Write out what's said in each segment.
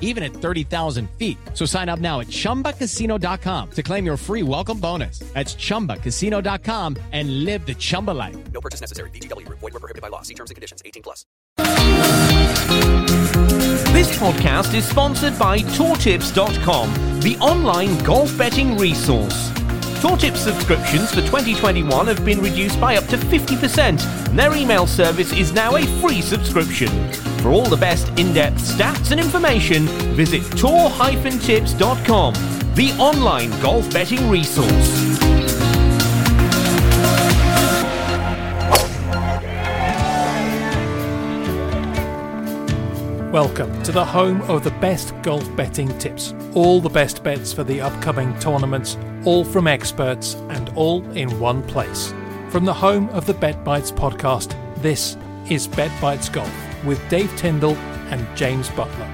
even at 30,000 feet. So sign up now at ChumbaCasino.com to claim your free welcome bonus. That's ChumbaCasino.com and live the Chumba life. No purchase necessary. VGW Group. Void were prohibited by law. See terms and conditions. 18 plus. This podcast is sponsored by TourTips.com, the online golf betting resource. TourTips subscriptions for 2021 have been reduced by up to 50%, and their email service is now a free subscription. For all the best in-depth stats and information, visit tour-tips.com, the online golf betting resource. Welcome to the home of the best golf betting tips. All the best bets for the upcoming tournaments, all from experts and all in one place. From the home of the Bet Bites podcast, this is Bet Bites Golf with Dave Tyndall and James Butler.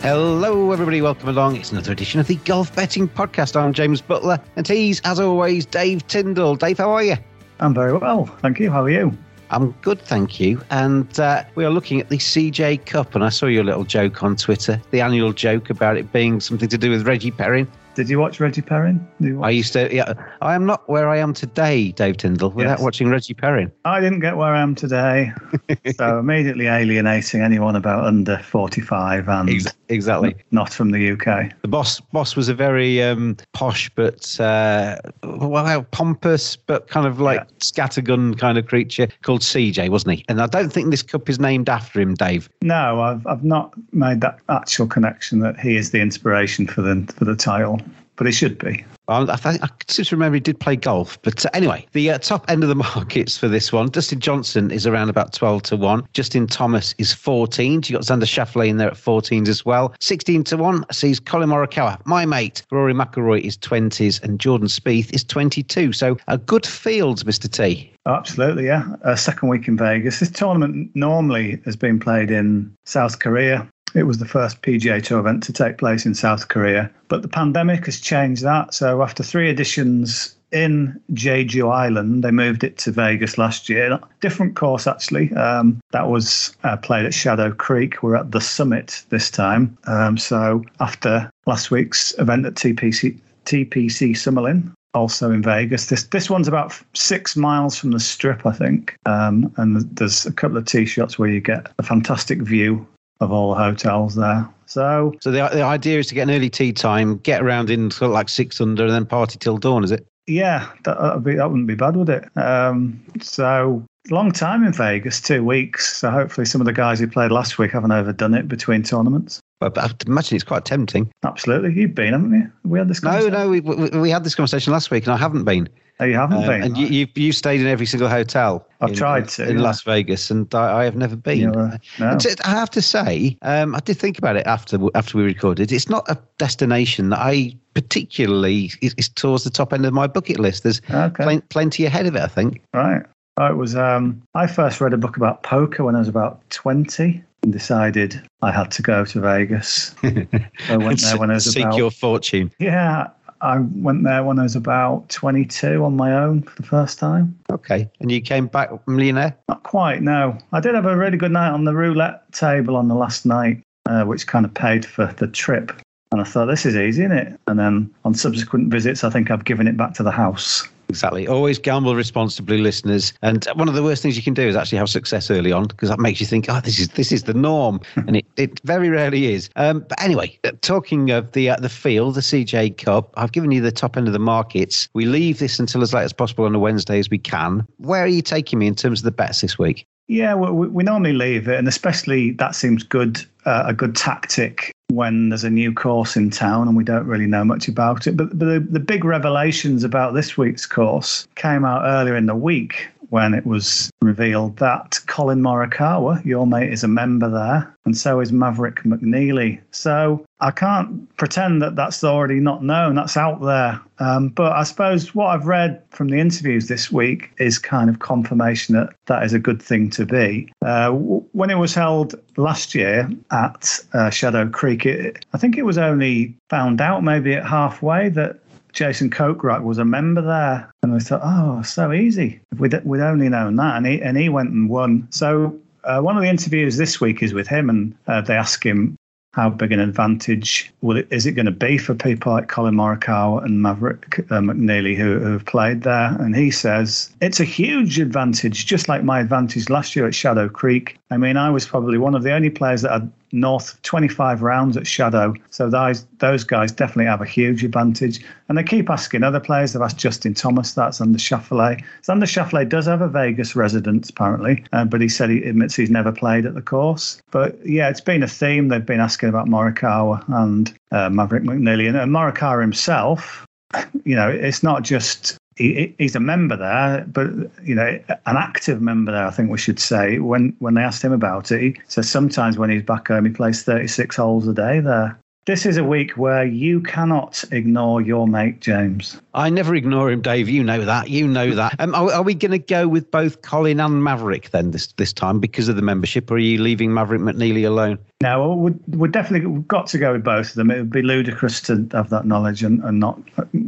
Hello, everybody. Welcome along. It's another edition of the Golf Betting Podcast. I'm James Butler, and he's, as always, Dave Tyndall. Dave, how are you? I'm very well, thank you. How are you? I'm good, thank you. And uh, we are looking at the CJ Cup, and I saw your little joke on Twitter, the annual joke about it being something to do with Reggie Perrin. Did you watch Reggie Perrin? Watch? I used to, yeah. I am not where I am today, Dave Tyndall, without Yes. watching Reggie Perrin. I didn't get where I am today, so immediately alienating anyone about under 45 and Ex- exactly. not from the UK. The boss boss was a very um, posh but uh, well pompous but kind of like Yeah. scattergun kind of creature called CJ, wasn't he? And I don't think this cup is named after him, Dave. No, I've I've not made that actual connection that he is the inspiration for the for the title, but he should be. I, I, think, I seem to remember he did play golf. But uh, anyway, the uh, top end of the markets for this one, Dustin Johnson is around about 12 to 1. Justin Thomas is 14. You got Xander Schauffele in there at 14s as well. 16 to 1 sees Collin Morikawa, my mate. Rory McIlroy is 20s and Jordan Spieth is 22. So a good field, Mr. T. Absolutely, yeah. Uh, second week in Vegas. This tournament normally has been played in South Korea. It was the first PGA Tour event to take place in South Korea, but the pandemic has changed that. So after three editions in Jeju Island, they moved it to Vegas last year. Different course actually. Um, that was uh, played at Shadow Creek. We're at the Summit this time. Um, so after last week's event at TPC TPC Summerlin, also in Vegas. This this one's about six miles from the Strip, I think, um, and there's a couple of tee shots where you get a fantastic view of all the hotels there. So So the, the idea is to get an early tee time, get around in sort of like six under, and then party till dawn, is it? yeah, that be, that wouldn't be bad, would it? Um, so long time in Vegas, two weeks. So hopefully some of the guys who played last week haven't overdone it between tournaments. But, but I imagine it's quite tempting. Absolutely, you've been, haven't you? We had this. No, no, we, we, we had this conversation last week, and I haven't been. Oh, you haven't Um, been. and you, you you stayed in every single hotel. I've in, tried to, in yeah. Las Vegas, and I, I have never been. Uh, no. I have to say, um, I did think about it after after we recorded. It's not a destination that I particularly is, is towards the top end of my bucket list. There's Okay. plen- plenty ahead of it, I think. Right. It was. Um, I first read a book about poker when I was about twenty, and decided I had to go to Vegas. I went there when I was Seek about. your fortune. Yeah, I went there when I was about 22 on my own for the first time. Okay. And you came back millionaire? Not quite, no. I did have a really good night on the roulette table on the last night, uh, which kind of paid for the trip. And I thought, this is easy, isn't it? And then on subsequent visits, I think I've given it back to the house. Exactly. Always gamble responsibly, listeners. And one of the worst things you can do is actually have success early on because that makes you think, oh, this is this is the norm, and it, it very rarely is. Um, but anyway, uh, talking of the uh, the field, the CJ Cup, I've given you the top end of the markets. We leave this until as late as possible on a Wednesday as we can. Where are you taking me in terms of the bets this week? Yeah, we, we normally leave it, and especially that seems good, uh, a good tactic when there's a new course in town and we don't really know much about it. But, but the, the big revelations about this week's course came out earlier in the week when it was revealed that Collin Morikawa, your mate, is a member there, and so is Maverick McNealy. So I can't pretend that that's already not known. That's out there. Um, but I suppose what I've read from the interviews this week is kind of confirmation that that is a good thing to be. Uh, w- when it was held last year at uh, Shadow Creek, it, I think it was only found out maybe at halfway that Jason Kokrak was a member there, and we thought, oh, so easy. If we'd, we'd only known that, and he and he went and won. So uh, one of the interviews this week is with him, and uh, they ask him how big an advantage will it, is it going to be for people like Collin Morikawa and Maverick uh, McNealy who, who have played there? And he says it's a huge advantage, just like my advantage last year at Shadow Creek. I mean, I was probably one of the only players that had north 25 rounds at Shadow. So those those guys definitely have a huge advantage. And they keep asking other players. They've asked Justin Thomas. Xander Schauffele. Xander Schauffele does have a Vegas residence apparently, uh, but he said he admits he's never played at the course. But yeah, it's been a theme. They've been asking about Morikawa and uh, Maverick McNealy and, and Morikawa himself. You know, it's not just he, he's a member there, but you know, an active member there. I think we should say when when they asked him about it, he says sometimes when he's back home, he plays 36 holes a day there. This is a week where you cannot ignore your mate James. I never ignore him, Dave. You know that. You know that. Um, are, are we going to go with both Collin and Maverick then this this time because of the membership, or are you leaving Maverick McNealy alone? No, we've, we're definitely we've got to go with both of them. It would be ludicrous to have that knowledge and, and not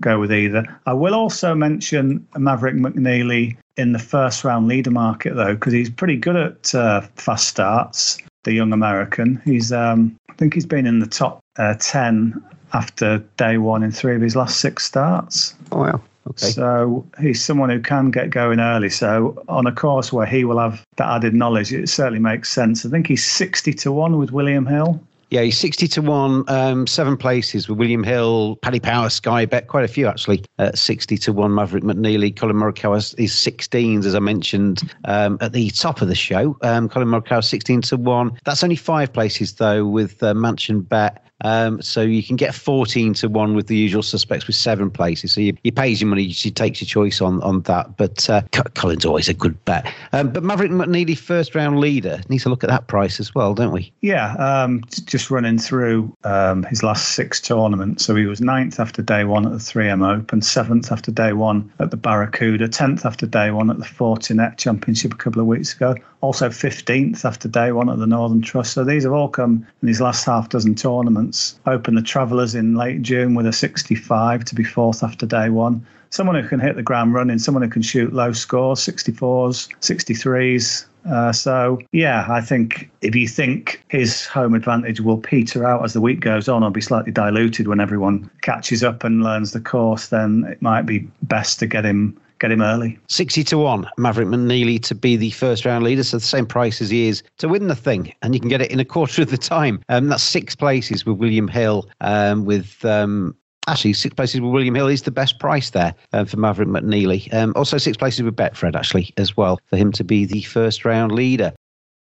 go with either. I will also mention Maverick McNealy in the first round leader market though, because he's pretty good at uh, fast starts. The young American. He's um, I think he's been in the top uh, ten after day one in three of his last six starts. Oh wow. Okay. So he's someone who can get going early. So on a course where he will have that added knowledge, it certainly makes sense. I think he's 60 to 1 with William Hill. Yeah, he's 60 to 1, um, seven places with William Hill, Paddy Power, Sky Bet, quite a few actually. Uh, 60 to 1, Maverick McNealy. Collin Morikawa is 16s, as I mentioned um, at the top of the show. Um, Collin Morikawa 16 to 1. That's only five places, though, with uh, Mansion Bet. Um, so you can get 14 to 1 with the usual suspects with seven places. So you, you pays your money, you takes your choice on, on that. But uh, Collin's always a good bet. Um, but Maverick McNealy, first round leader, needs to look at that price as well, don't we? Yeah, um, just running through um, his last six tournaments. So he was ninth after day one at the 3M Open, seventh after day one at the Barracuda, 10th after day one at the Fortinet Championship a couple of weeks ago, also 15th after day one at the Northern Trust. So these have all come in these last half dozen tournaments. Open the Travellers in late June with a 65 to be fourth after day one. Someone who can hit the ground running, someone who can shoot low scores, 64s, 63s. Uh, so, yeah, I think if you think his home advantage will peter out as the week goes on or be slightly diluted when everyone catches up and learns the course, then it might be best to get him get him early. 60 to 1, Maverick McNealy to be the first round leader. So the same price as he is to win the thing. And you can get it in a quarter of the time. Um, that's six places with William Hill, um, with. Um, Actually, six places with William Hill is the best price there um, for Maverick McNealy. Um, also, six places with Betfred, actually, as well, for him to be the first round leader.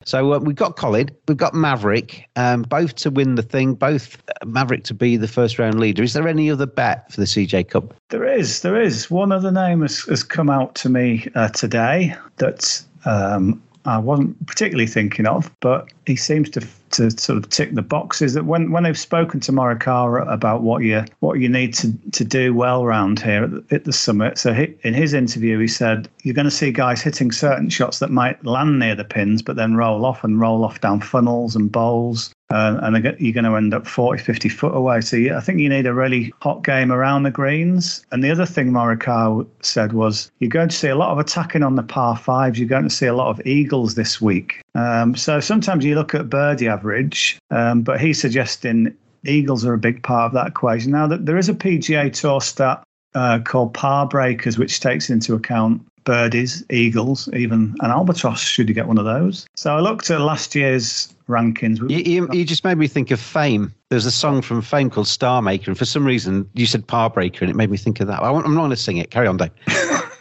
So uh, we've got Collin, we've got Maverick, um, both to win the thing, both uh, Maverick to be the first round leader. Is there any other bet for the CJ Cup? There is, there is. One other name has, has come out to me uh, today that um, I wasn't particularly thinking of, but he seems to to sort of tick the boxes. That when when they've spoken to Morikawa about what you what you need to to do well around here at the, at the summit, so he, in his interview he said you're going to see guys hitting certain shots that might land near the pins, but then roll off and roll off down funnels and bowls. Uh, and you're going to end up 40, 50 foot away. So I think you need a really hot game around the greens. And the other thing Morikawa said was you're going to see a lot of attacking on the par fives. You're going to see a lot of eagles this week. Um, so sometimes you look at birdie average, um, but he's suggesting eagles are a big part of that equation. Now, there is a PGA Tour stat uh, called par breakers, which takes into account birdies, eagles, even an albatross. Should you get one of those? So I looked at last year's rankings. You, you, you, just made me think of Fame. There's a song from Fame called Star Maker, and for some reason you said Par Breaker, and it made me think of that. I, am not going to sing it. Carry on, Dave.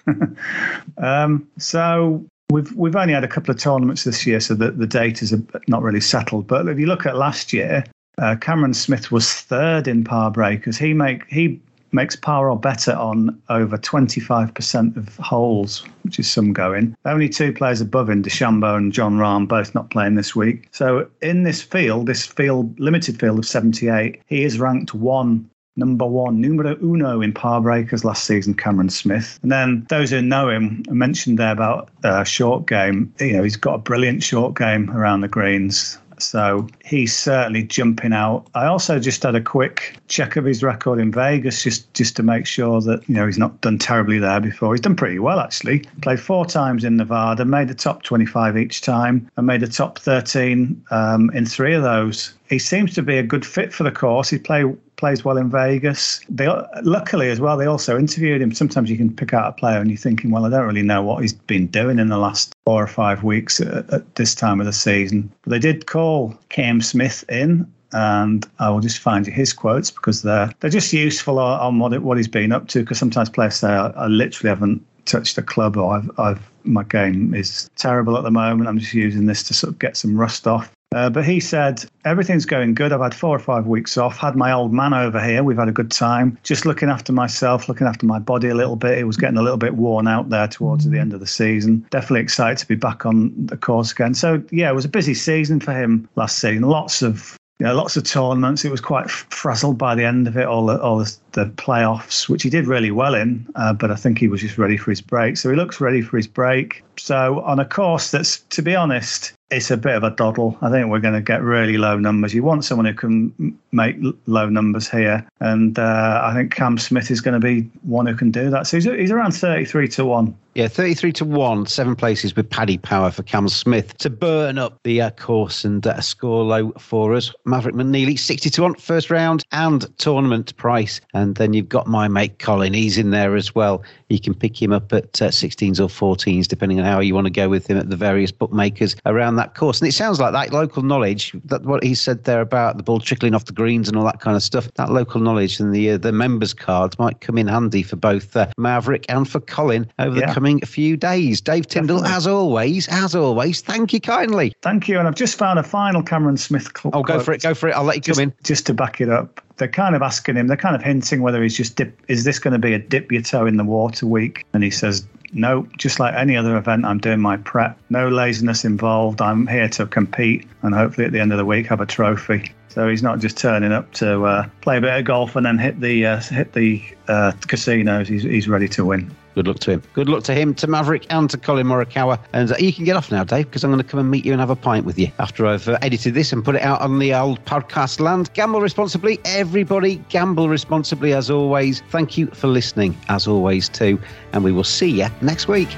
um, so we've we've only had a couple of tournaments this year, so the the date is not really settled. But if you look at last year, uh, Cameron Smith was third in par breakers. He make he makes par or better on over 25% of holes, which is some going. Only two players above him, DeChambeau and Jon Rahm, both not playing this week. So in this field, this field limited field of 78, he is ranked one number one, numero uno in par breakers last season, Cameron Smith. And then those who know him mentioned there about uh, short game. You know, he's got a brilliant short game around the greens. So he's certainly jumping out. I also just had a quick check of his record in Vegas just, just to make sure that, you know, he's not done terribly there before. He's done pretty well, actually. Played four times in Nevada, made the top 25 each time, and made the top 13 um, in three of those. He seems to be a good fit for the course. He play, plays well in Vegas. They luckily as well. They also interviewed him. Sometimes you can pick out a player and you're thinking, well, I don't really know what he's been doing in the last four or five weeks at, at this time of the season. But they did call Cam Smith in and I will just find you his quotes because they're they're just useful on, on what it, what he's been up to. Because sometimes players say, I, I, literally haven't touched a club, or I've, I've my game is terrible at the moment. I'm just using this to sort of get some rust off. Uh, but he said, everything's going good. I've had four or five weeks off, had my old man over here. We've had a good time. Just looking after myself, looking after my body a little bit. It was getting a little bit worn out there towards the end of the season. Definitely excited to be back on the course again. So, yeah, it was a busy season for him last season. Lots of lots of tournaments. It was quite frazzled by the end of it, all the, all the, the playoffs, which he did really well in. Uh, but I think he was just ready for his break. So he looks ready for his break. So on a course that's, to be honest, it's a bit of a doddle. I think we're going to get really low numbers. You want someone who can make low numbers here, and uh, I think Cam Smith is going to be one who can do that. So he's, he's around thirty-three to one. Yeah, 33 to 1, seven places with Paddy Power for Cam Smith to burn up the uh, course and uh, score low for us. Maverick McNealy, 60 to 1, first round and tournament price. And then you've got my mate Collin, he's in there as well. You can pick him up at uh, 16s or 14s, depending on how you want to go with him at the various bookmakers around that course. And it sounds like that local knowledge, that what he said there about the ball trickling off the greens and all that kind of stuff, that local knowledge and the uh, the members cards might come in handy for both uh, Maverick and for Collin over yeah. the coming coming few days. Dave Tyndall, Definitely. as always, as always, thank you kindly. Thank you. And I've just found a final Cameron Smith quote. Oh, go for it. Go for it. I'll let you just, come in. Just to back it up. They're kind of asking him, they're kind of hinting whether he's just dip, is this going to be a dip your toe in the water week? And he says, no, just like any other event, I'm doing my prep. No laziness involved. I'm here to compete and hopefully at the end of the week have a trophy. So he's not just turning up to uh, play a bit of golf and then hit the uh, hit the uh, casinos. He's, he's ready to win. Good luck to him. Good luck to him, to Maverick, and to Collin Morikawa. And uh, you can get off now, Dave, because I'm going to come and meet you and have a pint with you after I've uh, edited this and put it out on the old podcast land. Gamble responsibly, everybody. Gamble responsibly, as always. Thank you for listening, as always, too. And we will see you next week.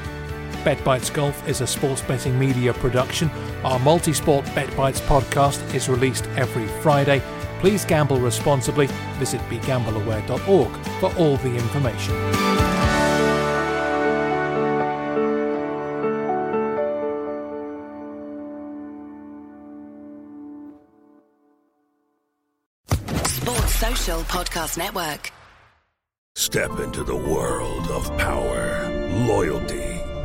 Bet Bites Golf is a sports betting media production. Our multi sport Bet Bites podcast is released every Friday. Please gamble responsibly. Visit begambleaware.org for all the information. Sports Social Podcast Network. Step into the world of power, loyalty,